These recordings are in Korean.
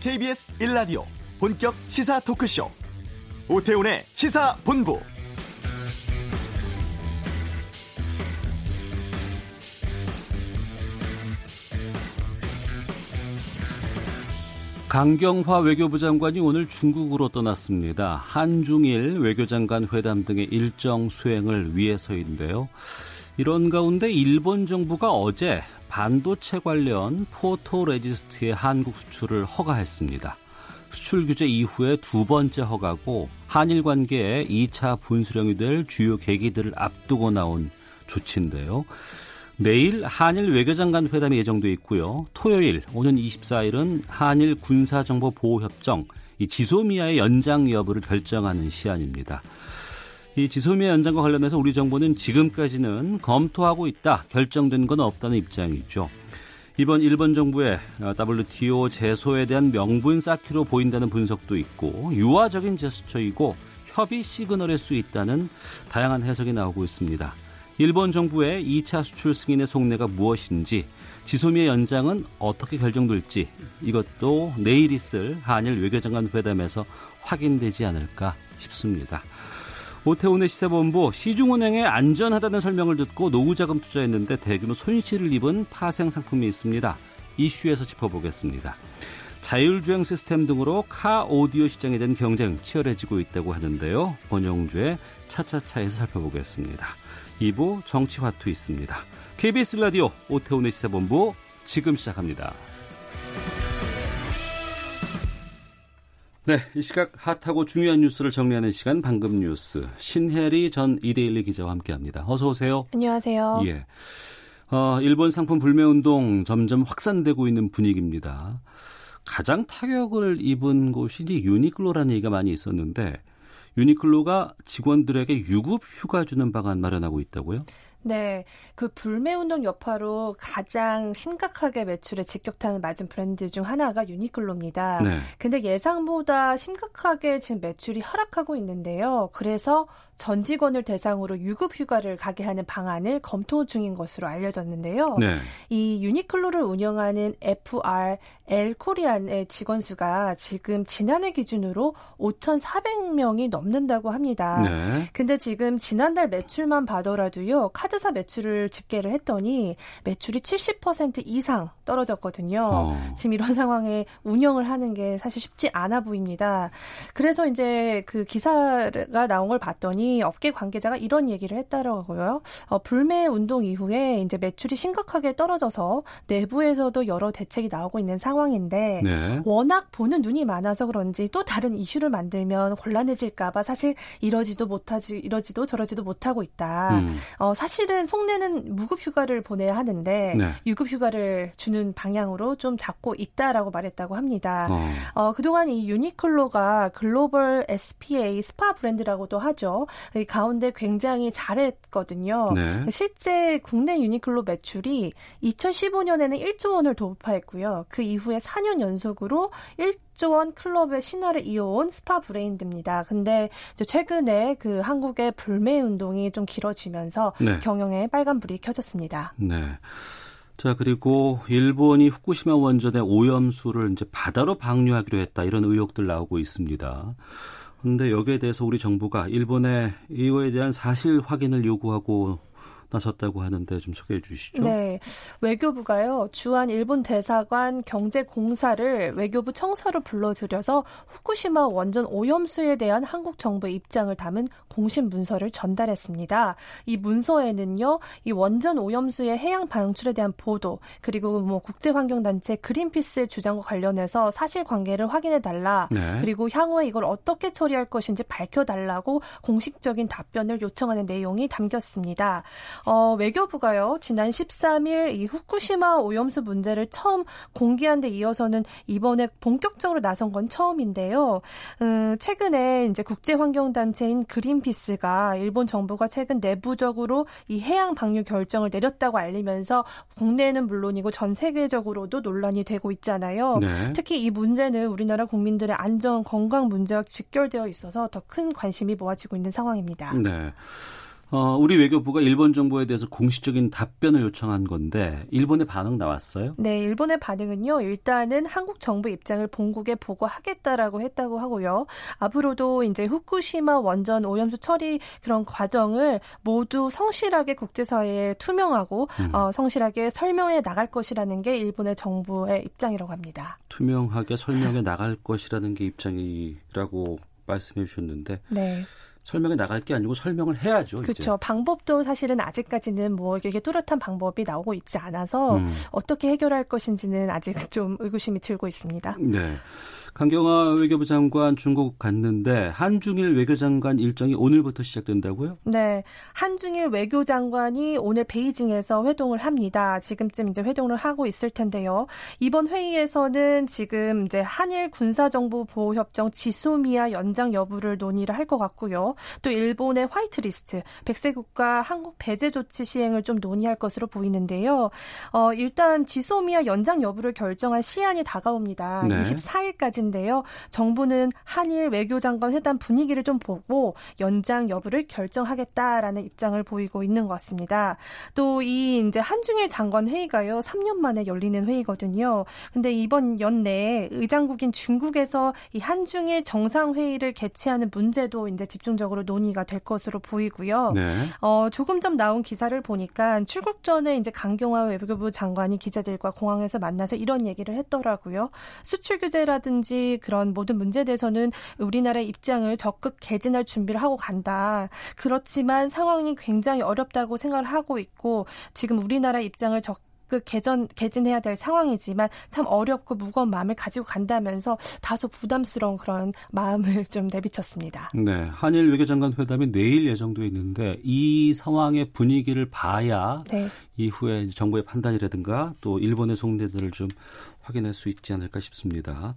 KBS 1라디오 본격 시사 토크쇼 오태훈의 시사본부 강경화 외교부 장관이 오늘 중국으로 떠났습니다. 한중일 외교장관 회담 등의 일정 수행을 위해서인데요. 이런 가운데 일본 정부가 어제 반도체 관련 포토레지스트의 한국 수출을 허가했습니다. 수출 규제 이후에 두 번째 허가고 한일 관계의 2차 분수령이 될 주요 계기들을 앞두고 나온 조치인데요. 내일 한일 외교장관 회담이 예정돼 있고요. 토요일 오는 24일은 한일 군사정보보호협정 이 지소미아의 연장 여부를 결정하는 시한입니다. 이 지소미아 연장과 관련해서 우리 정부는 지금까지는 검토하고 있다, 결정된 건 없다는 입장이죠. 이번 일본 정부의 WTO 제소에 대한 명분 쌓기로 보인다는 분석도 있고 유화적인 제스처이고 협의 시그널일 수 있다는 다양한 해석이 나오고 있습니다. 일본 정부의 2차 수출 승인의 속내가 무엇인지, 지소미의 연장은 어떻게 결정될지 이것도 내일 있을 한일 외교장관 회담에서 확인되지 않을까 싶습니다. 오태훈의 시사본부 시중은행에 안전하다는 설명을 듣고 노후자금 투자했는데 대규모 손실을 입은 파생 상품이 있습니다. 이슈에서 짚어보겠습니다. 자율주행 시스템 등으로 카 오디오 시장에 대한 경쟁 치열해지고 있다고 하는데요. 권영주의 차차차에서 살펴보겠습니다. 2부 정치화투 있습니다. KBS 라디오 오태훈의 시사본부 지금 시작합니다. 네, 이 시각 핫하고 중요한 뉴스를 정리하는 시간 방금 뉴스 신혜리 전 이데일리 기자와 함께합니다. 어서 오세요. 안녕하세요. 예. 어, 일본 상품 불매 운동 점점 확산되고 있는 분위기입니다. 가장 타격을 입은 곳이 유니클로라는 얘기가 많이 있었는데 유니클로가 직원들에게 유급 휴가 주는 방안 마련하고 있다고요? 네, 그 불매 운동 여파로 가장 심각하게 매출에 직격탄을 맞은 브랜드 중 하나가 유니클로입니다. 네. 근데 예상보다 심각하게 지금 매출이 하락하고 있는데요. 그래서 전 직원을 대상으로 유급 휴가를 가게 하는 방안을 검토 중인 것으로 알려졌는데요. 네. 이 유니클로를 운영하는 FR 엘 코리안의 직원 수가 지금 지난해 기준으로 5,400명이 넘는다고 합니다. 네. 근데 지금 지난달 매출만 봐더라도요. 카드사 매출을 집계를 했더니 매출이 70% 이상 떨어졌거든요. 어. 지금 이런 상황에 운영을 하는 게 사실 쉽지 않아 보입니다. 그래서 이제 그 기사가 나온 걸 봤더니 업계 관계자가 이런 얘기를 했다라고요. 어, 불매 운동 이후에 이제 매출이 심각하게 떨어져서 내부에서도 여러 대책이 나오고 있는 상황인데 네. 워낙 보는 눈이 많아서 그런지 또 다른 이슈를 만들면 곤란해질까봐 사실 이러지도 못하지 이러지도 저러지도 못하고 있다. 음. 어, 사실은 속내는 무급 휴가를 보내야 하는데 네. 유급 휴가를 주는 방향으로 좀 잡고 있다라고 말했다고 합니다. 어. 어, 그동안 이 유니클로가 글로벌 SPA 스파 브랜드라고도 하죠. 이 가운데 굉장히 잘했거든요. 네. 실제 국내 유니클로 매출이 2015년에는 1조 원을 돌파했고요. 그 이후에 4년 연속으로 1조 원 클럽의 신화를 이어온 스파 브랜드입니다. 근데 최근에 그 한국의 불매 운동이 좀 길어지면서 네. 경영에 빨간불이 켜졌습니다. 네. 자, 그리고 일본이 후쿠시마 원전의 오염수를 이제 바다로 방류하기로 했다. 이런 의혹들 나오고 있습니다. 근데 여기에 대해서 우리 정부가 일본에 이거에 대한 사실 확인을 요구하고 나섰다고 하는데 좀 소개해 주시죠. 네. 외교부가요. 주한 일본 대사관 경제공사를 외교부 청사로 불러들여서 후쿠시마 원전 오염수에 대한 한국 정부의 입장을 담은 공식 문서를 전달했습니다. 이 문서에는요. 이 원전 오염수의 해양 방출에 대한 보도 그리고 뭐 국제 환경 단체 그린피스의 주장과 관련해서 사실 관계를 확인해 달라. 네. 그리고 향후에 이걸 어떻게 처리할 것인지 밝혀 달라고 공식적인 답변을 요청하는 내용이 담겼습니다. 어, 외교부가요, 지난 13일 이 후쿠시마 오염수 문제를 처음 공개한 데 이어서는 이번에 본격적으로 나선 건 처음인데요. 음, 최근에 이제 국제환경단체인 그린피스가 일본 정부가 최근 내부적으로 이 해양 방류 결정을 내렸다고 알리면서 국내는 물론이고 전 세계적으로도 논란이 되고 있잖아요. 네. 특히 이 문제는 우리나라 국민들의 안전, 건강 문제와 직결되어 있어서 더 큰 관심이 모아지고 있는 상황입니다. 네. 어, 우리 외교부가 일본 정부에 대해서 공식적인 답변을 요청한 건데 일본의 반응 나왔어요? 네, 일본의 반응은요. 일단은 한국 정부 입장을 본국에 보고하겠다라고 했다고 하고요. 앞으로도 이제 후쿠시마 원전 오염수 처리 그런 과정을 모두 성실하게 국제사회에 투명하고 음. 어, 성실하게 설명해 나갈 것이라는 게 일본의 정부의 입장이라고 합니다. 투명하게 설명해 나갈 것이라는 게 입장이라고 말씀해 주셨는데 네. 설명해 나갈 게 아니고 설명을 해야죠. 그렇죠. 방법도 사실은 아직까지는 뭐 이렇게 뚜렷한 방법이 나오고 있지 않아서 음. 어떻게 해결할 것인지는 아직 좀 의구심이 들고 있습니다. 네. 강경화 외교부 장관 중국 갔는데 한중일 외교장관 일정이 오늘부터 시작된다고요? 네. 한중일 외교장관이 오늘 베이징에서 회동을 합니다. 지금쯤 이제 회동을 하고 있을 텐데요. 이번 회의에서는 지금 이제 한일 군사정보 보호 협정 지소미아 연장 여부를 논의를 할 것 같고요. 또 일본의 화이트리스트, 백세국가 한국 배제 조치 시행을 좀 논의할 것으로 보이는데요. 어, 일단 지소미아 연장 여부를 결정할 시한이 다가옵니다. 네. 24일까지 인 데요 정부는 한일 외교장관 회담 분위기를 좀 보고 연장 여부를 결정하겠다라는 입장을 보이고 있는 것 같습니다. 또 이 이제 한중일 장관 회의가요. 3년 만에 열리는 회의거든요. 근데 이번 연내에 의장국인 중국에서 이 한중일 정상 회의를 개최하는 문제도 이제 집중적으로 논의가 될 것으로 보이고요. 네. 어, 조금 전 나온 기사를 보니까 출국 전에 이제 강경화 외교부 장관이 기자들과 공항에서 만나서 이런 얘기를 했더라고요. 수출 규제라든지 그런 모든 문제에 대해서는 우리나라의 입장을 적극 개진할 준비를 하고 간다. 그렇지만 상황이 굉장히 어렵다고 생각을 하고 있고 지금 우리나라 입장을 적그 개전 개진해야 될 상황이지만 참 어렵고 무거운 마음을 가지고 간다면서 다소 부담스러운 그런 마음을 좀 내비쳤습니다. 네, 한일 외교장관 회담이 내일 예정돼 있는데 이 상황의 분위기를 봐야 네. 이후에 정부의 판단이라든가 또 일본의 속내들을 좀 확인할 수 있지 않을까 싶습니다.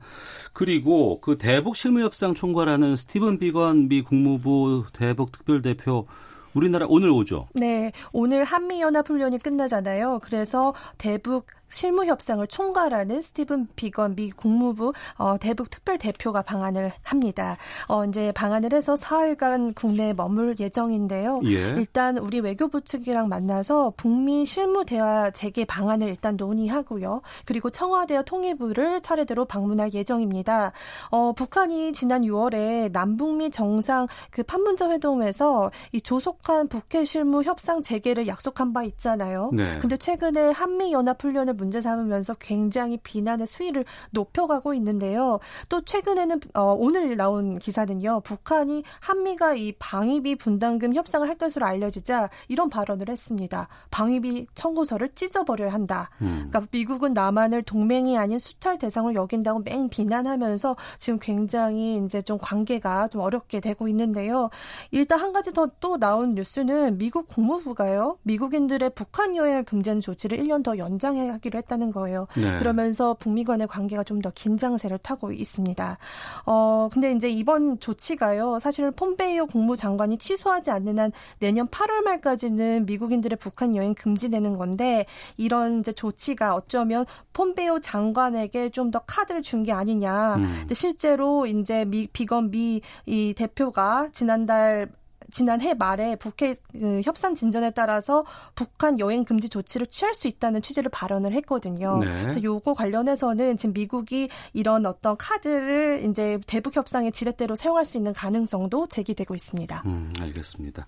그리고 그 대북 실무협상 총괄하는 스티븐 비건 미 국무부 대북 특별대표 우리나라 오늘 오죠? 네, 오늘 한미 연합 훈련이 끝나잖아요. 그래서 대북 실무 협상을 총괄하는 스티븐 비건 미 국무부 어, 대북 특별 대표가 방한을 합니다. 어, 이제 방한을 해서 사흘간 국내에 머물 예정인데요. 예. 일단 우리 외교부 측이랑 만나서 북미 실무 대화 재개 방안을 일단 논의하고요. 그리고 청와대와 통일부를 차례대로 방문할 예정입니다. 어, 북한이 지난 6월에 남북미 정상 그 판문점 회동에서 이 조속한 북해 실무 협상 재개를 약속한 바 있잖아요. 네. 근데 최근에 한미 연합 훈련을 문제 삼으면서 굉장히 비난의 수위를 높여가고 있는데요. 또 최근에는 어, 오늘 나온 기사는요. 북한이 한미가 이 방위비 분담금 협상을 할 것으로 알려지자 이런 발언을 했습니다. 방위비 청구서를 찢어버려야 한다. 음. 그러니까 미국은 남한을 동맹이 아닌 수탈 대상을 여긴다고 맹 비난하면서 지금 굉장히 이제 좀 관계가 좀 어렵게 되고 있는데요. 일단 한 가지 더 또 나온 뉴스는 미국 국무부가요. 미국인들의 북한 여행을 금지하는 조치를 1년 더 연장하기로 하기로 했다는 거예요. 네. 그러면서 북미 간의 관계가 좀 더 긴장세를 타고 있습니다. 어, 근데 이제 이번 조치가요. 사실 폼페이오 국무장관이 취소하지 않는 한 내년 8월 말까지는 미국인들의 북한 여행 금지되는 건데 이런 이제 조치가 어쩌면 폼페이오 장관에게 좀 더 카드를 준 게 아니냐. 음. 이제 실제로 이제 미 비건 미 이 대표가 지난달 지난해 말에 북해 그 협상 진전에 따라서 북한 여행 금지 조치를 취할 수 있다는 취지를 발언을 했거든요. 네. 그래서 요거 관련해서는 지금 미국이 이런 어떤 카드를 이제 대북 협상의 지렛대로 사용할 수 있는 가능성도 제기되고 있습니다. 음, 알겠습니다.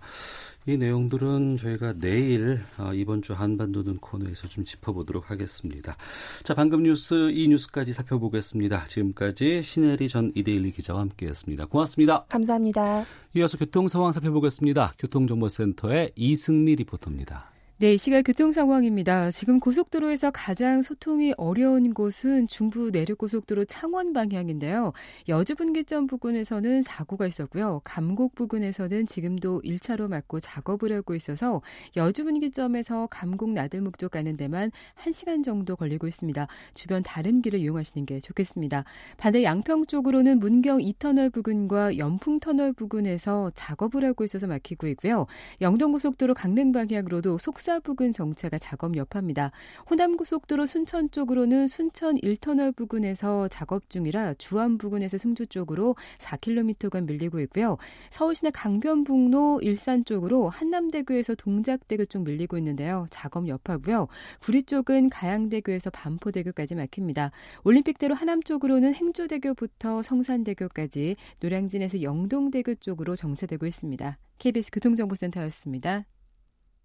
이 내용들은 저희가 내일 어, 이번 주 한반도 는 코너에서 좀 짚어보도록 하겠습니다. 자, 방금 뉴스 이 뉴스까지 살펴보겠습니다. 지금까지 신혜리 전 이데일리 기자와 함께했습니다. 고맙습니다. 감사합니다. 이어서 교통 상황 살펴보겠습니다. 교통정보센터의 이승미 리포터입니다. 네, 시각 교통 상황입니다. 지금 고속도로에서 가장 소통이 어려운 곳은 중부 내륙고속도로 창원 방향인데요. 여주분기점 부근에서는 사고가 있었고요. 감곡 부근에서는 지금도 1차로 막고 작업을 하고 있어서 여주분기점에서 감곡 나들목 쪽 가는 데만 1시간 정도 걸리고 있습니다. 주변 다른 길을 이용하시는 게 좋겠습니다. 반대 양평 쪽으로는 문경 2터널 부근과 연풍 터널 부근에서 작업을 하고 있어서 막히고 있고요. 영동고속도로 강릉 방향으로도 속 속사 부근 정체가 작업 여파입니다. 호남고속도로 순천 쪽으로는 순천 1터널 부근에서 작업 중이라 주암 부근에서 승주 쪽으로 4km간 밀리고 있고요. 서울시내 강변북로 일산 쪽으로 한남대교에서 동작대교 쪽 밀리고 있는데요. 작업 여파고요. 구리 쪽은 가양대교에서 반포대교까지 막힙니다. 올림픽대로 하남 쪽으로는 행주대교부터 성산대교까지 노량진에서 영동대교 쪽으로 정체되고 있습니다. KBS 교통정보센터였습니다.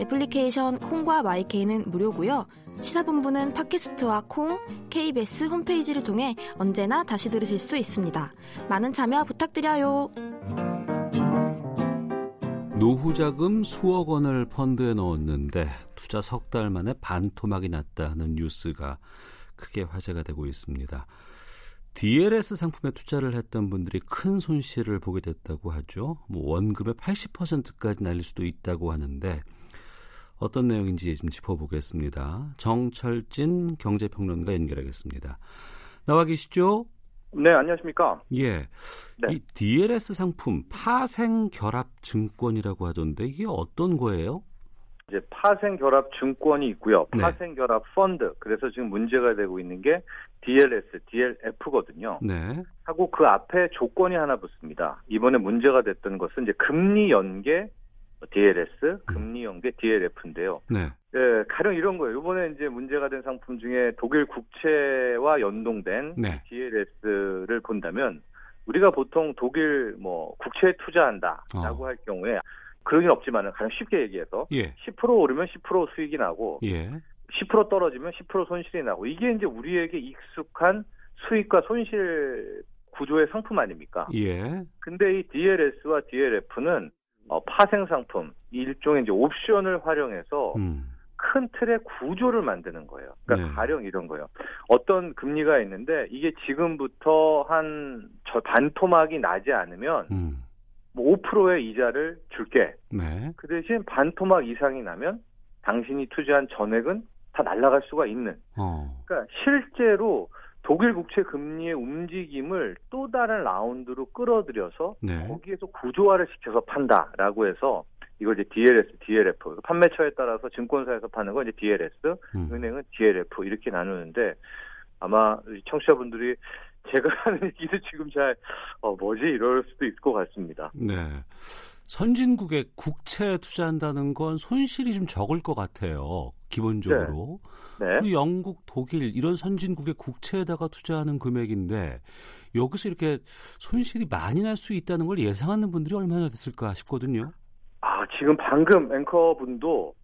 애플리케이션 콩과 마이케이는 무료고요. 시사본부는 팟캐스트와 콩, KBS 홈페이지를 통해 언제나 다시 들으실 수 있습니다. 많은 참여 부탁드려요. 노후 자금 수억 원을 펀드에 넣었는데 투자 석 달 만에 반토막이 났다는 뉴스가 크게 화제가 되고 있습니다. DLS 상품에 투자를 했던 분들이 큰 손실을 보게 됐다고 하죠. 뭐 원금의 80%까지 날릴 수도 있다고 하는데 어떤 내용인지 좀 짚어보겠습니다. 정철진 경제평론가 연결하겠습니다. 나와 계시죠? 네, 안녕하십니까? 예. 네. 이 DLS 상품 파생 결합 증권이라고 하던데 이게 어떤 거예요? 이제 파생 결합 증권이 있고요. 네. 파생 결합 펀드. 그래서 지금 문제가 되고 있는 게 DLS, DLF거든요. 네. 하고 그 앞에 조건이 하나 붙습니다. 이번에 문제가 됐던 것은 이제 금리 연계 DLS, 금리 연계 DLF인데요. 네. 예, 가령 이런 거예요. 이번에 이제 문제가 된 상품 중에 독일 국채와 연동된 네. DLS를 본다면 우리가 보통 독일 뭐 국채에 투자한다라고 어. 할 경우에 그런 일 없지만은 가장 쉽게 얘기해서 예. 10% 오르면 10% 수익이 나고 예. 10% 떨어지면 10% 손실이 나고 이게 이제 우리에게 익숙한 수익과 손실 구조의 상품 아닙니까? 예. 근데 이 DLS와 DLF는 어, 파생 상품 일종의 이제 옵션을 활용해서 음. 큰 틀의 구조를 만드는 거예요. 그러니까 네. 가령 이런 거예요. 어떤 금리가 있는데 이게 지금부터 한 저 반토막이 나지 않으면 음. 뭐 5%의 이자를 줄게. 네. 그 대신 반토막 이상이 나면 당신이 투자한 전액은 다 날아갈 수가 있는. 어. 그러니까 실제로 독일 국채 금리의 움직임을 또 다른 라운드로 끌어들여서 네. 거기에서 구조화를 시켜서 판다라고 해서 이걸 이제 DLS, DLF 판매처에 따라서 증권사에서 파는 건 이제 DLS, 음. 은행은 DLF 이렇게 나누는데 아마 청취자분들이 제가 하는 얘기도 지금 잘, 어, 뭐지, 이럴 수도 있을 것 같습니다. 네. 선진국에 국채에 투자한다는 건 손실이 좀 적을 것 같아요. 기본적으로. 네. 네. 영국, 독일 이런 선진국의 국채에다가 투자하는 금액인데 여기서 이렇게 손실이 많이 날 수 있다는 걸 예상하는 분들이 얼마나 됐을까 싶거든요. 아, 지금 방금 앵커분도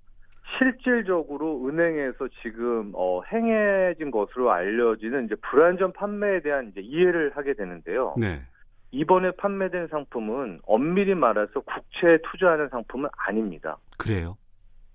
실질적으로 은행에서 지금 어, 행해진 것으로 알려지는 이제 불안전 판매에 대한 이제 이해를 하게 되는데요. 네. 이번에 판매된 상품은 엄밀히 말해서 국채에 투자하는 상품은 아닙니다. 그래요?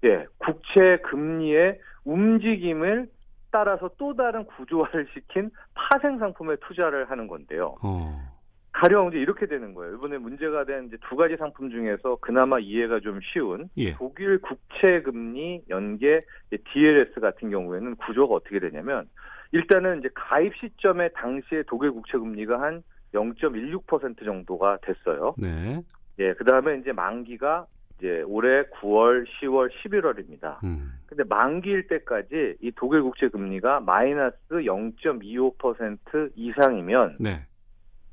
예, 국채 금리의 움직임을 따라서 또 다른 구조화를 시킨 파생 상품에 투자를 하는 건데요. 어. 가령 이제 이렇게 되는 거예요. 이번에 문제가 된 이제 두 가지 상품 중에서 그나마 이해가 좀 쉬운 예. 독일 국채 금리 연계 DLS 같은 경우에는 구조가 어떻게 되냐면 일단은 이제 가입 시점에 당시에 독일 국채 금리가 한 0.16% 정도가 됐어요. 네. 예, 그 다음에 이제 만기가 이제 올해 9월, 10월, 11월입니다. 음. 근데 만기일 때까지 이 독일 국채 금리가 마이너스 0.25% 이상이면 네.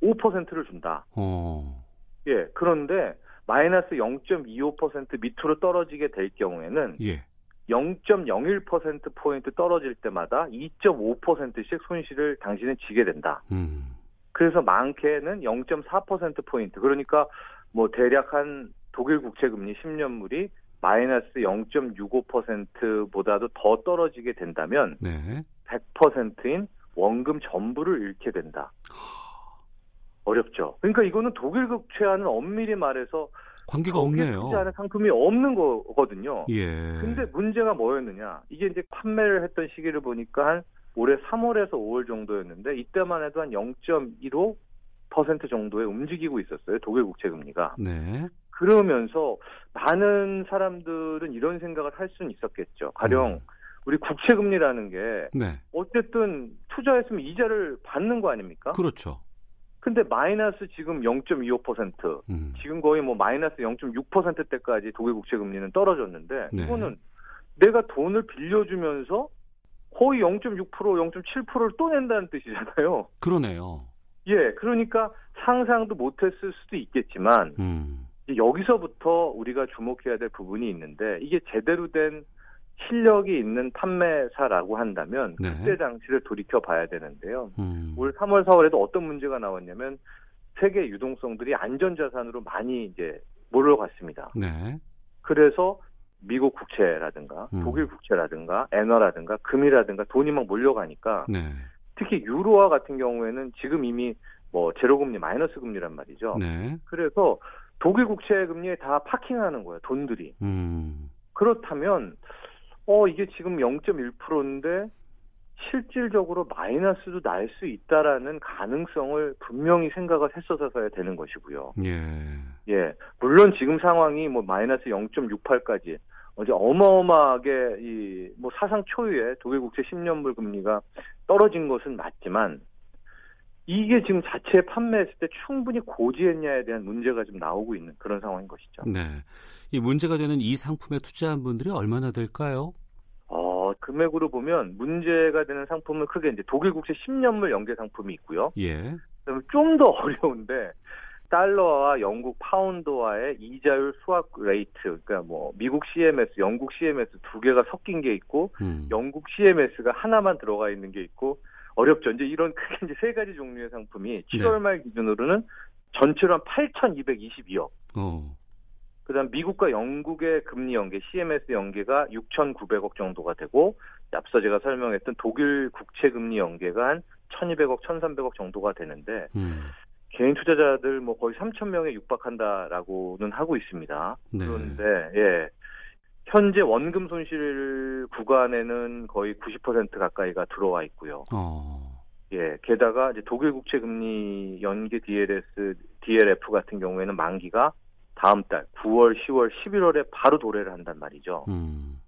5%를 준다. 어. 예, 그런데 마이너스 0.25% 밑으로 떨어지게 될 경우에는 예. 0.01% 포인트 떨어질 때마다 2.5%씩 손실을 당신은 지게 된다. 음. 그래서 많게는 0.4% 포인트. 그러니까 뭐 대략 한 독일 국채 금리 10년물이 마이너스 0.65%보다도 더 떨어지게 된다면 네. 100%인 원금 전부를 잃게 된다. 어렵죠. 그러니까 이거는 독일 국채와는 엄밀히 말해서 관계가 없네요. 투자하는 상품이 없는 거거든요. 예. 근데 문제가 뭐였느냐? 이게 이제 판매를 했던 시기를 보니까 한 올해 3월에서 5월 정도였는데 이때만 해도 한 0.15 2% 정도에 움직이고 있었어요. 독일 국채 금리가. 네. 그러면서 많은 사람들은 이런 생각을 할 수는 있었겠죠. 가령 음. 우리 국채 금리라는 게 네. 어쨌든 투자했으면 이자를 받는 거 아닙니까? 그렇죠. 근데 마이너스 지금 0.25% 음. 지금 거의 뭐 마이너스 0.6%대까지 독일 국채 금리는 떨어졌는데 네. 이거는 내가 돈을 빌려주면서 거의 0.6% 0.7%를 또 낸다는 뜻이잖아요. 그러네요. 예, 그러니까 상상도 못했을 수도 있겠지만 음. 여기서부터 우리가 주목해야 될 부분이 있는데 이게 제대로 된 실력이 있는 판매사라고 한다면 네. 그때 당시를 돌이켜 봐야 되는데요. 음. 올 3월, 4월에도 어떤 문제가 나왔냐면 세계 유동성들이 안전자산으로 많이 이제 몰려갔습니다. 네. 그래서 미국 국채라든가 음. 독일 국채라든가 엔화라든가 금이라든가 돈이 막 몰려가니까 네. 특히 유로화 같은 경우에는 지금 이미 뭐 제로금리 마이너스 금리란 말이죠. 네. 그래서 독일 국채 금리에 다 파킹하는 거예요. 돈들이. 음. 그렇다면 어 이게 지금 0.1%인데 실질적으로 마이너스도 날 수 있다라는 가능성을 분명히 생각을 했었어야 되는 것이고요. 예. 예. 물론 지금 상황이 뭐 마이너스 0.68까지 어제 어마어마하게 이 뭐 사상 초유의 독일 국채 10년물 금리가 떨어진 것은 맞지만 이게 지금 자체 판매했을 때 충분히 고지했냐에 대한 문제가 좀 나오고 있는 그런 상황인 것이죠. 네. 이 문제가 되는 이 상품에 투자한 분들이 얼마나 될까요? 어, 금액으로 보면 문제가 되는 상품은 크게 이제 독일 국채 10년물 연계 상품이 있고요. 예. 좀더 어려운데 달러와 영국 파운드와의 이자율 swap rate, 그러니까 뭐 미국 CMS, 영국 CMS 두 개가 섞인 게 있고, 음. 영국 CMS가 하나만 들어가 있는 게 있고, 어렵죠. 이제 이런 크게 이제 세 가지 종류의 상품이 7월 말 기준으로는 전체로 한 8,222억. 어. 그다음 미국과 영국의 금리 연계 CMS 연계가 6,900억 정도가 되고 앞서 제가 설명했던 독일 국채 금리 연계가 한 1,200억, 1,300억 정도가 되는데 음. 개인 투자자들 뭐 거의 3천 명에 육박한다라고는 하고 있습니다. 네. 그런데 예. 현재 원금 손실 구간에는 거의 90% 가까이가 들어와 있고요. 어. 예, 게다가 이제 독일 국채 금리 연계 DLS, DLF 같은 경우에는 만기가 다음 달 9월, 10월, 11월에 바로 도래를 한단 말이죠. 음.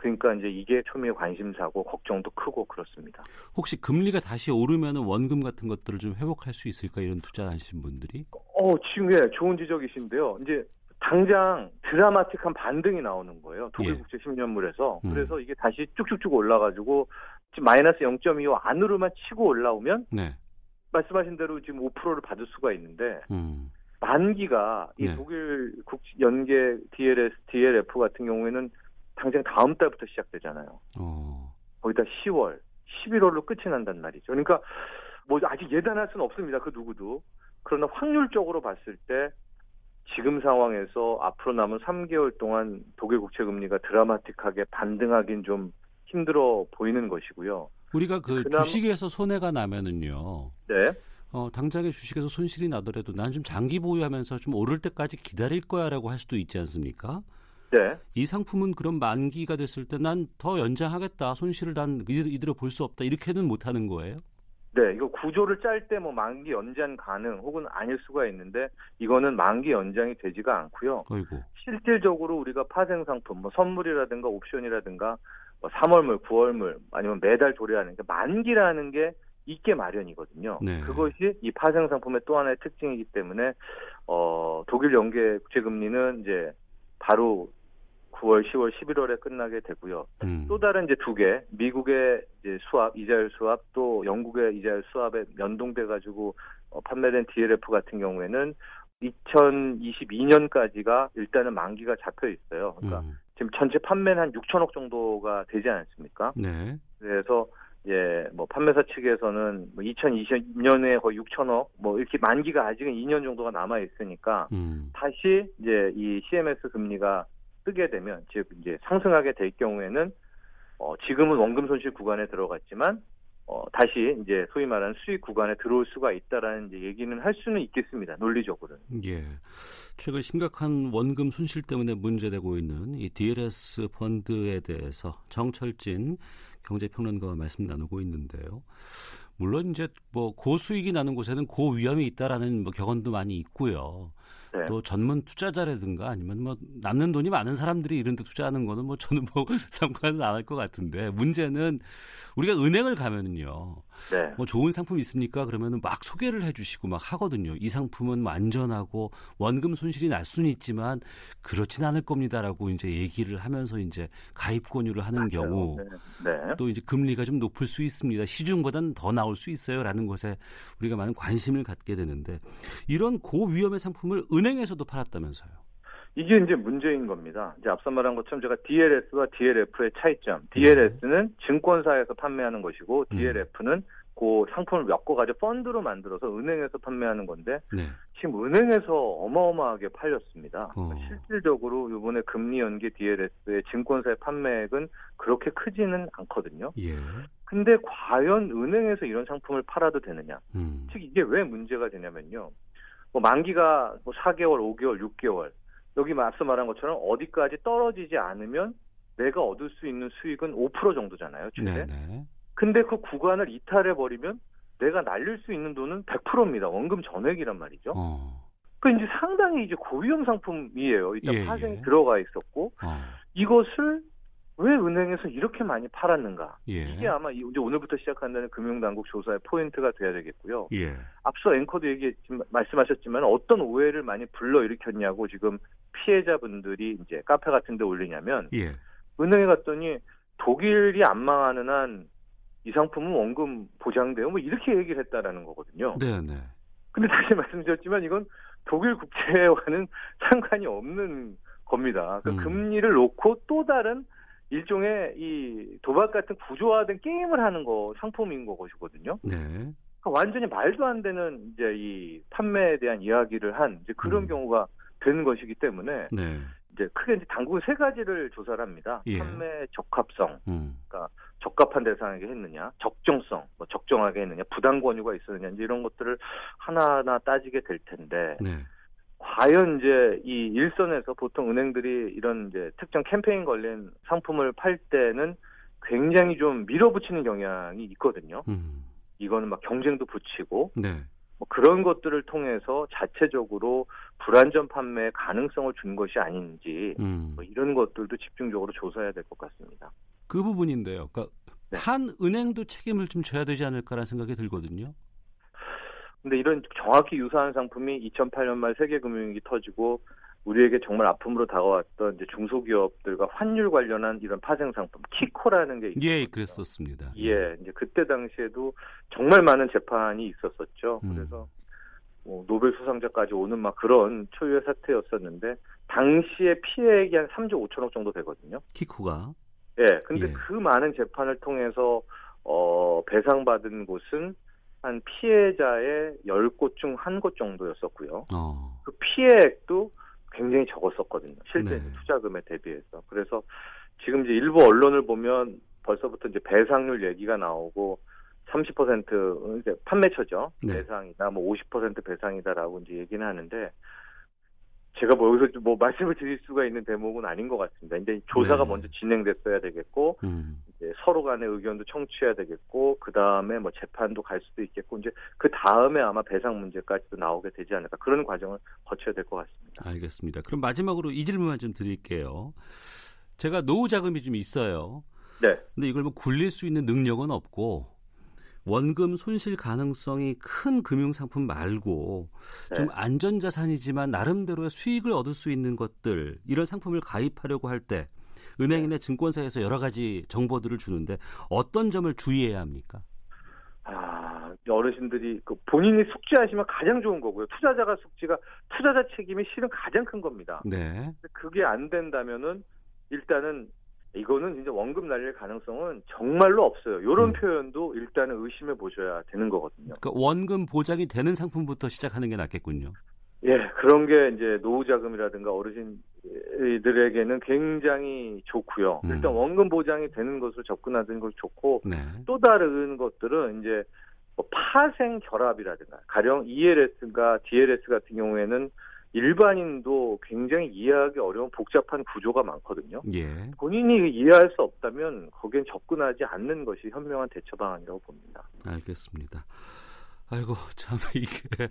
그러니까 이제 이게 초미의 관심사고 걱정도 크고 그렇습니다. 혹시 금리가 다시 오르면 원금 같은 것들을 좀 회복할 수 있을까 이런 투자하신 분들이? 어 지금 예 좋은 지적이신데요. 이제 당장 드라마틱한 반등이 나오는 거예요. 독일 예. 국제 10년물에서. 음. 그래서 이게 다시 쭉쭉쭉 올라가지고 지금 마이너스 0.25 안으로만 치고 올라오면 네. 말씀하신 대로 지금 5%를 받을 수가 있는데 음. 만기가 이 네. 독일 국 연계 DLS, DLF 같은 경우에는 당장 다음 달부터 시작되잖아요. 어. 거기다 10월, 11월로 끝이 난단 말이죠. 그러니까 뭐 아직 예단할 수는 없습니다. 그 누구도. 그러나 확률적으로 봤을 때 지금 상황에서 앞으로 남은 3개월 동안 독일 국채 금리가 드라마틱하게 반등하긴 좀 힘들어 보이는 것이고요. 우리가 그 그나마... 주식에서 손해가 나면은요. 네. 어, 당장에 주식에서 손실이 나더라도 난 좀 장기 보유하면서 좀 오를 때까지 기다릴 거야라고 할 수도 있지 않습니까? 네. 이 상품은 그런 만기가 됐을 때 난 더 연장하겠다. 손실을 난 이대로 볼 수 없다. 이렇게는 못 하는 거예요? 네, 이거 구조를 짤 때 뭐 만기 연장 가능 혹은 아닐 수가 있는데 이거는 만기 연장이 되지가 않고요. 어이구. 실질적으로 우리가 파생 상품, 뭐 선물이라든가 옵션이라든가 뭐 3월물, 9월물 아니면 매달 도래하는 게 만기라는 게 있게 마련이거든요. 네. 그것이 이 파생 상품의 또 하나의 특징이기 때문에 어 독일 연계 국채 금리는 이제 바로 9월, 10월, 11월에 끝나게 되고요. 음. 또 다른 이제 두 개, 미국의 이제 수압, 이자율 수압, 또 영국의 이자율 수압에 연동돼 가지고 어, 판매된 DLF 같은 경우에는 2022년까지가 일단은 만기가 잡혀 있어요. 그러니까 음. 지금 전체 판매는 한 6천억 정도가 되지 않습니까? 네. 그래서 예, 뭐 판매사 측에서는 뭐 2020년에 거의 6천억, 뭐 이렇게 만기가 아직은 2년 정도가 남아 있으니까 음. 다시 이제 이 CMS 금리가 뜨게 되면 즉 이제 상승하게 될 경우에는 어, 지금은 원금 손실 구간에 들어갔지만 어, 다시 이제 소위 말하는 수익 구간에 들어올 수가 있다라는 이제 얘기는 할 수는 있겠습니다. 논리적으로는. 예. 최근 심각한 원금 손실 때문에 문제되고 있는 이 DLS 펀드에 대해서 정철진 경제평론가와 말씀 나누고 있는데요. 물론 이제 뭐 고수익이 나는 곳에는 고위험이 있다라는 뭐 격언도 많이 있고요. 네. 또 전문 투자자라든가 아니면 뭐 남는 돈이 많은 사람들이 이런 데 투자하는 거는 뭐 저는 뭐 상관은 안 할 것 같은데 문제는 우리가 은행을 가면은요. 네. 뭐 좋은 상품 있습니까? 그러면은 막 소개를 해주시고 막 하거든요. 이 상품은 안전하고 원금 손실이 날 수는 있지만 그렇진 않을 겁니다라고 이제 얘기를 하면서 이제 가입 권유를 하는 맞아요. 경우 네. 네. 또 이제 금리가 좀 높을 수 있습니다. 시중보다는 더 나올 수 있어요라는 것에 우리가 많은 관심을 갖게 되는데 이런 고위험의 상품을 은행에서도 팔았다면서요. 이게 이제 문제인 겁니다. 이제 앞서 말한 것처럼 제가 DLS와 DLF의 차이점. DLS는 증권사에서 판매하는 것이고 DLF는 음. 그 상품을 엮어가지고 펀드로 만들어서 은행에서 판매하는 건데 네. 지금 은행에서 어마어마하게 팔렸습니다. 어. 실질적으로 이번에 금리 연계 DLS의 증권사의 판매액은 그렇게 크지는 않거든요. 예. 근데 과연 은행에서 이런 상품을 팔아도 되느냐? 음. 즉 이게 왜 문제가 되냐면요. 뭐 만기가 뭐 4개월, 5개월, 6개월 여기 앞서 말한 것처럼 어디까지 떨어지지 않으면 내가 얻을 수 있는 수익은 5% 정도잖아요, 최대. 네네. 근데 그 구간을 이탈해 버리면 내가 날릴 수 있는 돈은 100%입니다. 원금 전액이란 말이죠. 어. 그 이제 상당히 이제 고위험 상품이에요. 일단 예, 파생이 예. 들어가 있었고 어. 이것을 왜 은행에서 이렇게 많이 팔았는가? 예. 이게 아마 이제 오늘부터 시작한다는 금융당국 조사의 포인트가 돼야 되겠고요. 예. 앞서 앵커도 얘기 말씀하셨지만 어떤 오해를 많이 불러 일으켰냐고 지금 피해자분들이 이제 카페 같은 데 올리냐면 예. 은행에 갔더니 독일이 안 망하는 한 이 상품은 원금 보장돼요. 뭐 이렇게 얘기를 했다라는 거거든요. 네, 네. 근데 다시 말씀드렸지만 이건 독일 국채와는 상관이 없는 겁니다. 그 음. 금리를 놓고 또 다른 일종의 이 도박 같은 구조화된 게임을 하는 거 상품인 거것이거든요. 네. 그러니까 완전히 말도 안 되는 이제 이 판매에 대한 이야기를 한 이제 그런 음. 경우가 되는 것이기 때문에 네. 이제 크게 이제 당국은 세 가지를 조사를 합니다. 예. 판매 적합성, 음. 그러니까 적합한 대상에게 했느냐, 적정성, 뭐 적정하게 했느냐, 부당 권유가 있었느냐 이제 이런 것들을 하나하나 따지게 될 텐데. 네. 과연 이제 이 일선에서 보통 은행들이 이런 이제 특정 캠페인 걸린 상품을 팔 때는 굉장히 좀 밀어붙이는 경향이 있거든요. 음. 이거는 막 경쟁도 붙이고 네. 뭐 그런 것들을 통해서 자체적으로 불안전 판매 가능성을 준 것이 아닌지 음. 뭐 이런 것들도 집중적으로 조사해야 될 것 같습니다. 그 부분인데요. 그러니까 네. 한 은행도 책임을 좀 져야 되지 않을까라는 생각이 들거든요. 근데 이런 정확히 유사한 상품이 2008년 말 세계 금융위기 터지고 우리에게 정말 아픔으로 다가왔던 이제 중소기업들과 환율 관련한 이런 파생 상품 키코라는 게 있었죠. 예, 그랬었습니다. 예, 이제 그때 당시에도 정말 많은 재판이 있었었죠. 음. 그래서 뭐 노벨 수상자까지 오는 막 그런 초유의 사태였었는데 당시에 피해액이 한 3조 5천억 정도 되거든요. 키코가. 예, 근데 예. 그 많은 재판을 통해서 어 배상받은 곳은 한 피해자의 10곳 중 한 곳 정도였었고요. 어. 그 피해액도 굉장히 적었었거든요. 실제 네. 투자금에 대비해서. 그래서 지금 이제 일부 언론을 보면 벌써부터 이제 배상률 얘기가 나오고 30% 이제 판매처죠. 네. 배상이다, 뭐 50% 배상이다라고 이제 얘기는 하는데 제가 뭐 여기서 뭐 말씀을 드릴 수가 있는 대목은 아닌 것 같습니다. 이제 조사가 네. 먼저 진행됐어야 되겠고 음. 이제 서로 간의 의견도 청취해야 되겠고 그 다음에 뭐 재판도 갈 수도 있겠고 이제 그 다음에 아마 배상 문제까지도 나오게 되지 않을까 그런 과정을 거쳐야 될 것 같습니다. 알겠습니다. 그럼 마지막으로 이 질문만 좀 드릴게요. 제가 노후 자금이 좀 있어요. 네. 근데 이걸 뭐 굴릴 수 있는 능력은 없고 원금 손실 가능성이 큰 금융상품 말고 네. 좀 안전자산이지만 나름대로의 수익을 얻을 수 있는 것들 이런 상품을 가입하려고 할 때 은행이나 네. 증권사에서 여러 가지 정보들을 주는데 어떤 점을 주의해야 합니까? 아, 어르신들이 그 본인이 숙지하시면 가장 좋은 거고요. 투자자가 숙지가 투자자 책임이 실은 가장 큰 겁니다. 네. 그게 안 된다면은 일단은 이거는 진짜 원금 날릴 가능성은 정말로 없어요. 이런 음. 표현도 일단은 의심해 보셔야 되는 거거든요. 그러니까 원금 보장이 되는 상품부터 시작하는 게 낫겠군요. 예, 그런 게 이제 노후 자금이라든가 어르신들에게는 굉장히 좋고요. 음. 일단 원금 보장이 되는 것으로 접근하는 것이 좋고 네. 또 다른 것들은 이제 뭐 파생 결합이라든가 가령 ELS가 DLS 같은 경우에는 일반인도 굉장히 이해하기 어려운 복잡한 구조가 많거든요. 예. 본인이 이해할 수 없다면 거기엔 접근하지 않는 것이 현명한 대처 방안이라고 봅니다. 알겠습니다. 아이고 참 이게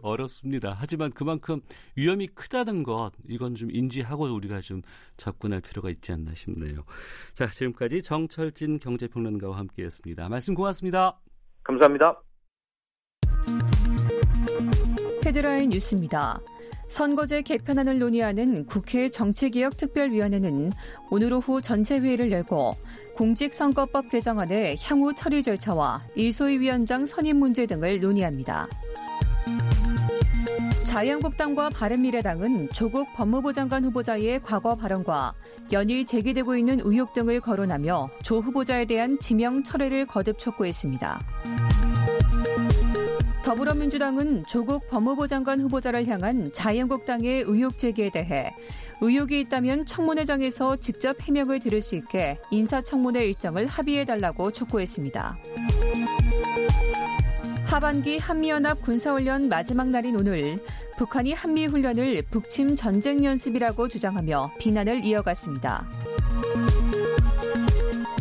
어렵습니다. 하지만 그만큼 위험이 크다는 것 이건 좀 인지하고 우리가 좀 접근할 필요가 있지 않나 싶네요. 자 지금까지 정철진 경제평론가와 함께했습니다. 말씀 고맙습니다. 감사합니다. 헤드라인 뉴스입니다. 선거제 개편안을 논의하는 국회 정치개혁특별위원회는 오늘 오후 전체 회의를 열고 공직선거법 개정안의 향후 처리 절차와 일소위 위원장 선임 문제 등을 논의합니다. 자유한국당과 바른미래당은 조국 법무부 장관 후보자의 과거 발언과 연일 제기되고 있는 의혹 등을 거론하며 조 후보자에 대한 지명 철회를 거듭 촉구했습니다. 더불어민주당은 조국 법무부 장관 후보자를 향한 자유한국당의 의혹 제기에 대해 의혹이 있다면 청문회장에서 직접 해명을 들을 수 있게 인사청문회 일정을 합의해달라고 촉구했습니다. 하반기 한미연합 군사훈련 마지막 날인 오늘 북한이 한미훈련을 북침 전쟁 연습이라고 주장하며 비난을 이어갔습니다.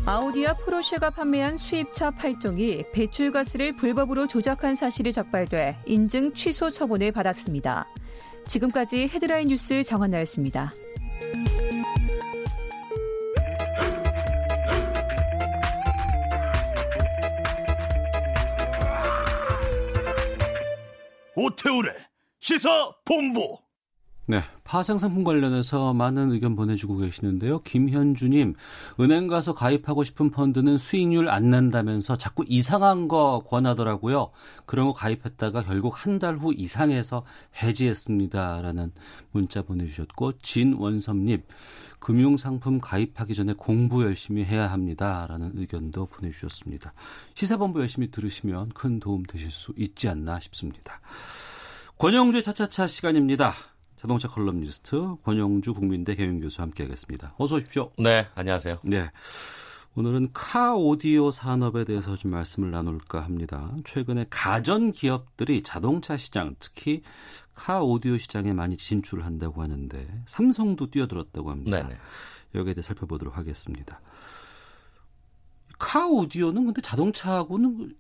아우디와 포르쉐가 판매한 수입차 8종이 배출가스를 불법으로 조작한 사실이 적발돼 인증 취소 처분을 받았습니다. 지금까지 헤드라인 뉴스 정한나였습니다. 오태우래 시사 본부 네, 파생상품 관련해서 많은 의견 보내주고 계시는데요. 김현주님, 은행 가서 가입하고 싶은 펀드는 수익률 안 낸다면서 자꾸 이상한 거 권하더라고요. 그런 거 가입했다가 결국 한 달 후 이상해서 해지했습니다 라는 문자 보내주셨고 진원섭님, 금융상품 가입하기 전에 공부 열심히 해야 합니다 라는 의견도 보내주셨습니다. 시사본부 열심히 들으시면 큰 도움 되실 수 있지 않나 싶습니다. 권용주의 차차차 시간입니다. 자동차 칼럼니스트 권용주 국민대 겸임교수 함께하겠습니다. 어서 오십시오. 네, 안녕하세요. 네. 오늘은 카 오디오 산업에 대해서 좀 말씀을 나눌까 합니다. 최근에 가전 기업들이 자동차 시장, 특히 카 오디오 시장에 많이 진출을 한다고 하는데 삼성도 뛰어들었다고 합니다. 네네. 여기에 대해 살펴보도록 하겠습니다. 카 오디오는 근데 자동차하고는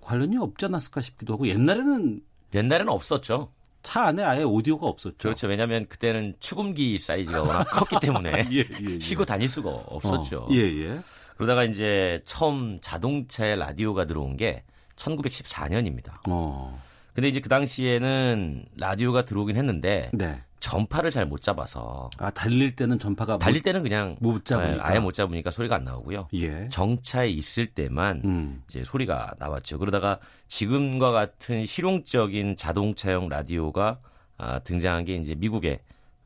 관련이 없지 않았을까 싶기도 하고 옛날에는 옛날에는 없었죠. 차 안에 아예 오디오가 없었죠. 그렇죠. 왜냐하면 그때는 축음기 사이즈가 워낙 컸기 때문에 예, 예, 예. 쉬고 다닐 수가 없었죠. 어, 예, 예. 그러다가 이제 처음 자동차에 라디오가 들어온 게 1914년입니다. 어. 근데 이제 그 당시에는 라디오가 들어오긴 했는데 네. 전파를 잘 못 잡아서 아 달릴 때는 전파가 달릴 못, 때는 그냥 못 잡으니까 네, 아예 못 잡으니까 소리가 안 나오고요. 예. 정차에 있을 때만 음. 이제 소리가 나왔죠. 그러다가 지금과 같은 실용적인 자동차용 라디오가 아, 등장한 게 이제 미국의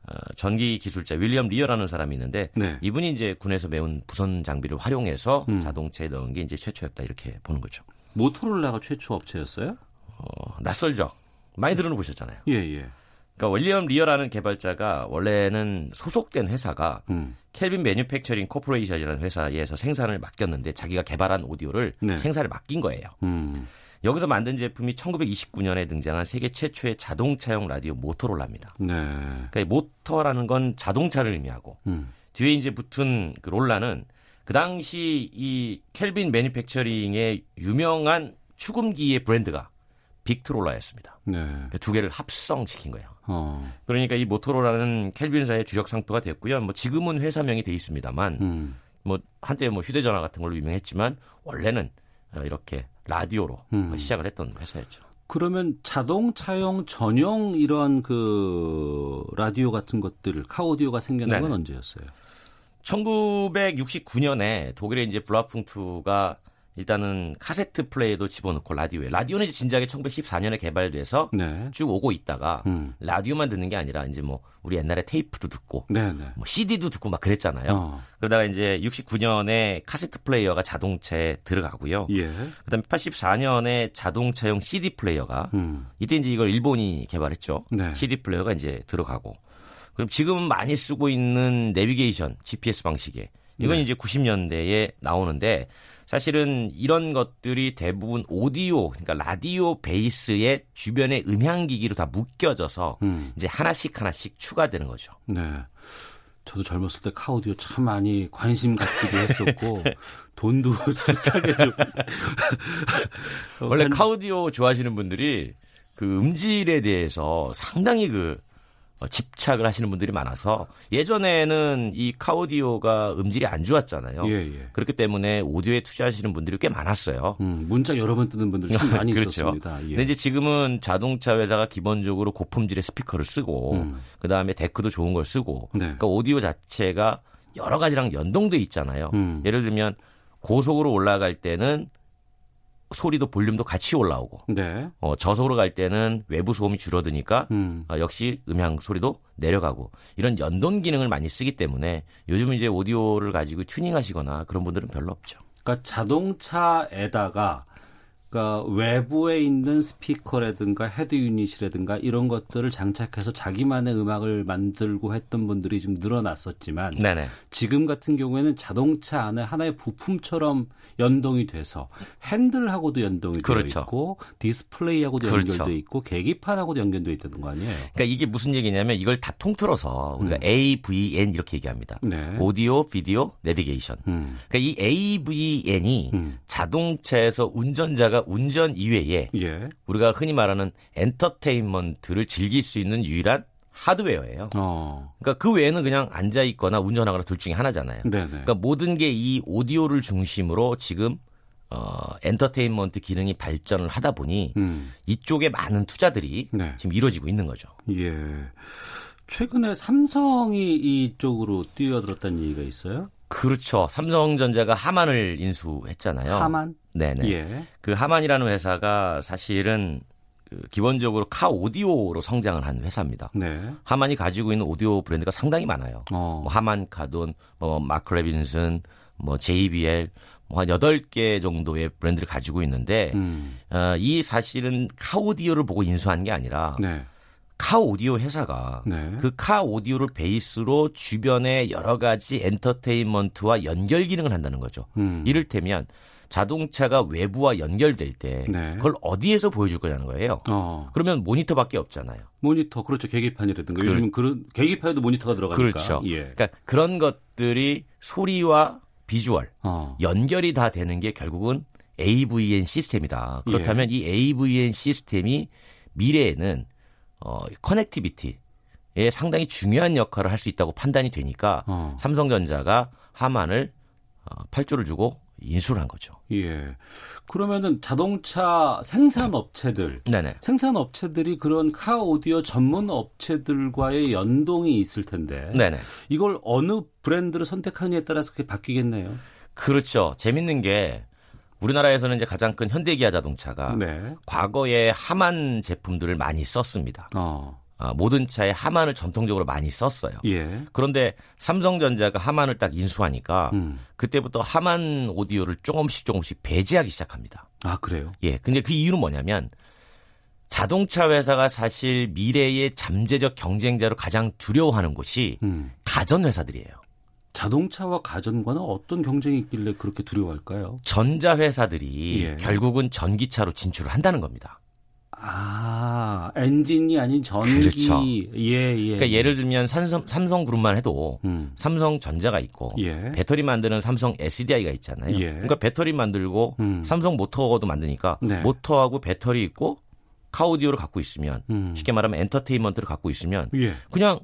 어, 전기 기술자 윌리엄 리어라는 사람이 있는데 네. 이분이 이제 군에서 배운 무선 장비를 활용해서 음. 자동차에 넣은 게 이제 최초였다 이렇게 보는 거죠. 모토로라가 최초 업체였어요? 어, 낯설죠. 많이 들어는 보셨잖아요. 예, 예. 그러니까 윌리엄 리어라는 개발자가 원래는 소속된 회사가 음. Galvin Manufacturing Corporation이라는 회사에서 생산을 맡겼는데 자기가 개발한 오디오를 네. 생산을 맡긴 거예요. 음. 여기서 만든 제품이 1929년에 등장한 세계 최초의 자동차용 라디오 모토롤라입니다. 네. 그러니까 모터라는 건 자동차를 의미하고 음. 뒤에 이제 붙은 그 롤라는 그 당시 이 켈빈 매뉴팩처링의 유명한 축음기의 브랜드가 빅트롤라였습니다. 네. 두 개를 합성시킨 거예요. 어. 그러니까 이 모토로라는 켈빈사의 주력 상표가 됐고요. 뭐 지금은 회사명이 돼 있습니다만 음. 뭐 한때 뭐 휴대전화 같은 걸로 유명했지만 원래는 어, 이렇게 라디오로 음. 시작을 했던 회사였죠. 그러면 자동차용 전용 이런 그 라디오 같은 것들 카오디오가 생겨난 건 언제였어요? 1969년에 독일의 이제 블라풍투가 일단은 카세트 플레이도 집어넣고 라디오에 라디오는 이제 진작에 1914년에 개발돼서 네. 쭉 오고 있다가 음. 라디오만 듣는 게 아니라 이제 뭐 우리 옛날에 테이프도 듣고 네, 네. 뭐 CD도 듣고 막 그랬잖아요. 어. 그러다가 이제 69년에 카세트 플레이어가 자동차에 들어가고요. 예. 그다음에 84년에 자동차용 CD 플레이어가 음. 이때 이제 이걸 일본이 개발했죠. 네. CD 플레이어가 이제 들어가고 그럼 지금 많이 쓰고 있는 내비게이션 GPS 방식에 이건 네. 이제 90년대에 나오는데 사실은 이런 것들이 대부분 오디오 그러니까 라디오 베이스의 주변의 음향기기로 다 묶여져서 음. 이제 하나씩 하나씩 추가되는 거죠. 네. 저도 젊었을 때 카오디오 참 많이 관심 갖기도 했었고 돈도 비싸게 좀 원래 카오디오 좋아하시는 분들이 그 음질에 대해서 상당히 그 어, 집착을 하시는 분들이 많아서 예전에는 이 카오디오가 음질이 안 좋았잖아요. 예, 예. 그렇기 때문에 오디오에 투자하시는 분들이 꽤 많았어요. 음, 문자 여러 번 뜨는 분들 참 많이 그렇죠. 있었습니다. 예. 근데 이제 지금은 자동차 회사가 기본적으로 고품질의 스피커를 쓰고 음. 그다음에 데크도 좋은 걸 쓰고 네. 그러니까 오디오 자체가 여러 가지랑 연동돼 있잖아요. 음. 예를 들면 고속으로 올라갈 때는 소리도 볼륨도 같이 올라오고 네. 어, 저속으로 갈 때는 외부 소음이 줄어드니까 음. 어, 역시 음향 소리도 내려가고 이런 연동 기능을 많이 쓰기 때문에 요즘은 이제 오디오를 가지고 튜닝하시거나 그런 분들은 별로 없죠. 그러니까 자동차에다가 그러니까 외부에 있는 스피커라든가 head unit이라든가 이런 것들을 장착해서 자기만의 음악을 만들고 했던 분들이 좀 늘어났었지만 네네. 지금 같은 경우에는 자동차 안에 하나의 부품처럼 연동이 돼서 핸들하고도 연동이 그렇죠. 되어 있고 디스플레이하고도 그렇죠. 연결돼 있고 계기판하고도 연결돼 있다는 거 아니에요? 그러니까 이게 무슨 얘기냐면 이걸 다 통틀어서 우리가 음. AVN 이렇게 얘기합니다. 네. 오디오, 비디오, 내비게이션. 음. 그러니까 이 AVN이 음. 자동차에서 운전자가 운전 이외에 예. 우리가 흔히 말하는 엔터테인먼트를 즐길 수 있는 유일한 하드웨어예요. 어. 그러니까 그 외에는 그냥 앉아 있거나 운전하거나 둘 중에 하나잖아요. 네네. 그러니까 모든 게 이 오디오를 중심으로 지금 어, 엔터테인먼트 기능이 발전을 하다 보니 음. 이쪽에 많은 투자들이 네. 지금 이루어지고 있는 거죠. 예. 최근에 삼성이 이쪽으로 뛰어들었다는 얘기가 있어요? 그렇죠. 삼성전자가 하만을 인수했잖아요. 하만? 네네. 예. 그 하만이라는 회사가 사실은 그 기본적으로 카 오디오로 성장을 한 회사입니다. 네. 하만이 가지고 있는 오디오 브랜드가 상당히 많아요. 어. 뭐 하만 카돈, 뭐 마크 레빈슨, 뭐 JBL 뭐 한 8개 정도의 브랜드를 가지고 있는데 음. 어, 이 사실은 카 오디오를 보고 인수한 게 아니라 네. 카 오디오 회사가 네. 그 카 오디오를 베이스로 주변의 여러 가지 엔터테인먼트와 연결 기능을 한다는 거죠. 음. 이를테면 자동차가 외부와 연결될 때 네. 그걸 어디에서 보여줄 거냐는 거예요. 어. 그러면 모니터밖에 없잖아요. 모니터 그렇죠 계기판이라든가 그, 요즘은 그런 계기판에도 모니터가 들어가니까. 그렇죠. 예. 그러니까 그런 것들이 소리와 비주얼 어. 연결이 다 되는 게 결국은 AVN 시스템이다. 그렇다면 예. 이 AVN 시스템이 미래에는 어, connectivity에 상당히 중요한 역할을 할 수 있다고 판단이 되니까 어. 삼성전자가 하만을 어, 8조를 주고 인수를 한 거죠. 예. 그러면은 자동차 생산 업체들, 네네. 생산 업체들이 그런 카 오디오 전문 업체들과의 연동이 있을 텐데, 네네. 이걸 어느 브랜드를 선택하느냐에 따라서 그게 바뀌겠네요. 그렇죠. 재밌는 게 우리나라에서는 이제 가장 큰 현대기아 자동차가 네. 과거에 하만 제품들을 많이 썼습니다. 어. 어, 모든 차에 하만을 전통적으로 많이 썼어요. 예. 그런데 삼성전자가 하만을 딱 인수하니까 음. 그때부터 하만 오디오를 조금씩 조금씩 배제하기 시작합니다. 아 그래요? 예. 근데 그 이유는 뭐냐면 자동차 회사가 사실 미래의 잠재적 경쟁자로 가장 두려워하는 곳이 음. 가전 회사들이에요. 자동차와 가전과는 어떤 경쟁이 있길래 그렇게 두려워할까요? 전자 회사들이 예. 결국은 전기차로 진출을 한다는 겁니다. 아, 엔진이 아닌 전기. 그렇죠. 예, 예. 그러니까 예를 들면 삼성, 삼성 그룹만 해도 음. 삼성 전자가 있고 예. 배터리 만드는 삼성 SDI가 있잖아요. 예. 그러니까 배터리 만들고 음. 삼성 모터도 만드니까 네. 모터하고 배터리 있고 카오디오를 갖고 있으면 음. 쉽게 말하면 엔터테인먼트를 갖고 있으면 예. 그냥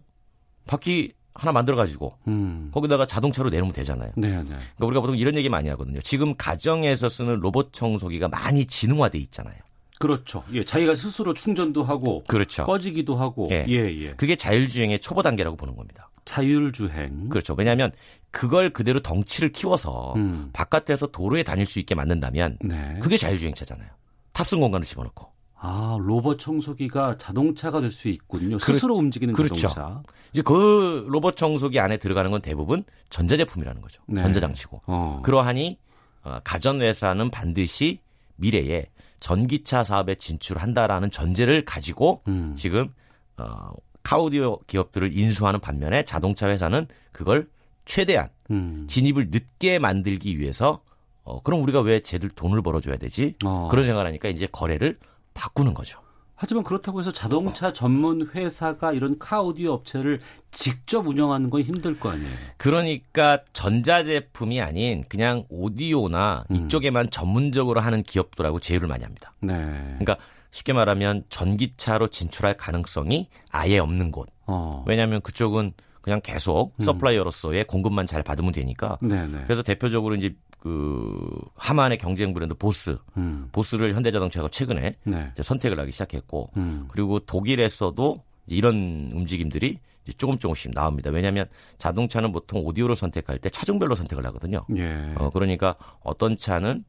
바퀴 하나 만들어 가지고 음. 거기다가 자동차로 내놓으면 되잖아요. 네, 네. 그러니까 우리가 보통 이런 얘기 많이 하거든요. 지금 가정에서 쓰는 로봇 청소기가 많이 지능화돼 있잖아요. 그렇죠. 예, 자기가 스스로 충전도 하고 그렇죠. 꺼지기도 하고 예. 예, 예. 그게 자율주행의 초보 단계라고 보는 겁니다. 자율주행. 그렇죠. 왜냐하면 그걸 그대로 덩치를 키워서 음. 바깥에서 도로에 다닐 수 있게 만든다면 네. 그게 자율주행차잖아요. 탑승 공간을 집어넣고. 아, 로봇 청소기가 자동차가 될 수 있군요. 스스로 그렇, 움직이는 그렇죠. 자동차. 이제 그 로봇 청소기 안에 들어가는 건 대부분 전자제품이라는 거죠. 네. 전자장치고. 어. 그러하니 어, 가전회사는 반드시 미래에 전기차 사업에 진출한다라는 전제를 가지고 음. 지금 어, 카오디오 기업들을 인수하는 반면에 자동차 회사는 그걸 최대한 음. 진입을 늦게 만들기 위해서 어, 그럼 우리가 왜 쟤들 돈을 벌어줘야 되지? 어. 그런 생각을 하니까 이제 거래를 바꾸는 거죠. 하지만 그렇다고 해서 자동차 전문 회사가 이런 카오디오 업체를 직접 운영하는 건 힘들 거 아니에요. 그러니까 전자제품이 아닌 그냥 오디오나 음. 이쪽에만 전문적으로 하는 기업들하고 제휴를 많이 합니다. 네. 그러니까 쉽게 말하면 전기차로 진출할 가능성이 아예 없는 곳. 어. 왜냐하면 그쪽은 그냥 계속 음. supplier로서의 공급만 잘 받으면 되니까. 네네. 그래서 대표적으로 이제 그 하만의 경쟁 브랜드 보스, 음. 보스를 현대자동차가 최근에 네. 선택을 하기 시작했고, 음. 그리고 독일에서도 이런 움직임들이 조금 조금씩 나옵니다. 왜냐하면 자동차는 보통 오디오를 선택할 때 차종별로 선택을 하거든요. 예. 어, 그러니까 어떤 차는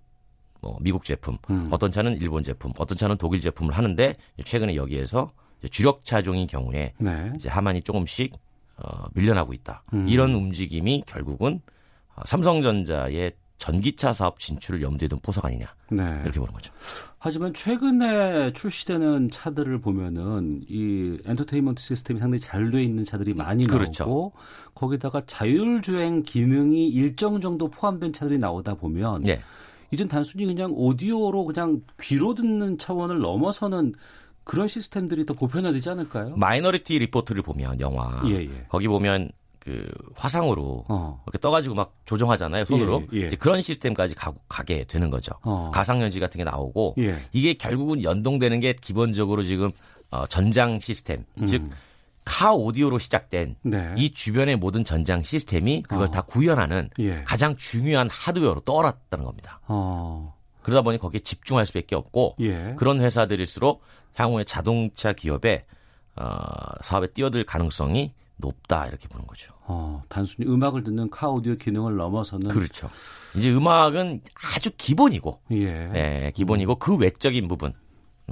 뭐 미국 제품, 음. 어떤 차는 일본 제품, 어떤 차는 독일 제품을 하는데 최근에 여기에서 주력 차종인 경우에 네. 이제 하만이 조금씩 어, 밀려나고 있다. 음. 이런 움직임이 결국은 어, 삼성전자의 전기차 사업 진출을 염두에 둔 포석 아니냐 네. 이렇게 보는 거죠. 하지만 최근에 출시되는 차들을 보면은 이 엔터테인먼트 시스템이 상당히 잘 돼 있는 차들이 많이 그렇죠. 나오고 거기다가 자율주행 기능이 일정 정도 포함된 차들이 나오다 보면 네. 이젠 단순히 그냥 오디오로 그냥 귀로 듣는 차원을 넘어서는 그런 시스템들이 더 보편화되지 않을까요? 마이너리티 리포트를 보면 영화 예, 예. 거기 보면 그 화상으로 어. 이렇게 떠가지고 막 조정하잖아요 손으로 예, 예. 이제 그런 시스템까지 가, 가게 되는 거죠 어. 가상현실 같은 게 나오고 예. 이게 결국은 연동되는 게 기본적으로 지금 어, 전장 시스템 음. 즉 카 오디오로 시작된 네. 이 주변의 모든 전장 시스템이 그걸 어. 다 구현하는 예. 가장 중요한 하드웨어로 떠올랐다는 겁니다. 어. 그러다 보니 거기에 집중할 수밖에 없고 예. 그런 회사들일수록 향후에 자동차 기업의 어, 사업에 뛰어들 가능성이 높다 이렇게 보는 거죠. 어, 단순히 음악을 듣는 카 오디오 기능을 넘어서는 그렇죠. 이제 음악은 아주 기본이고, 예, 예 기본이고 음. 그 외적인 부분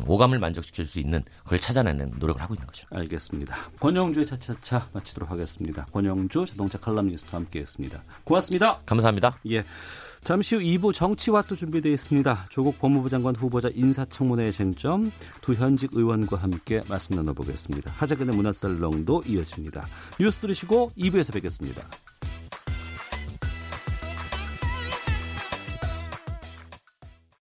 오감을 만족시킬 수 있는 그걸 찾아내는 노력을 하고 있는 거죠. 알겠습니다. 권영주의 차차차 마치도록 하겠습니다. 권영주 자동차 칼럼니스트와 함께했습니다. 고맙습니다. 감사합니다. 예. 잠시 후 2부 정치와도 준비되어 있습니다. 조국 법무부 장관 후보자 인사청문회의 쟁점 두 현직 의원과 함께 말씀 나눠보겠습니다. 하재근의 문화살롱도 이어집니다. 뉴스 들으시고 2부에서 뵙겠습니다.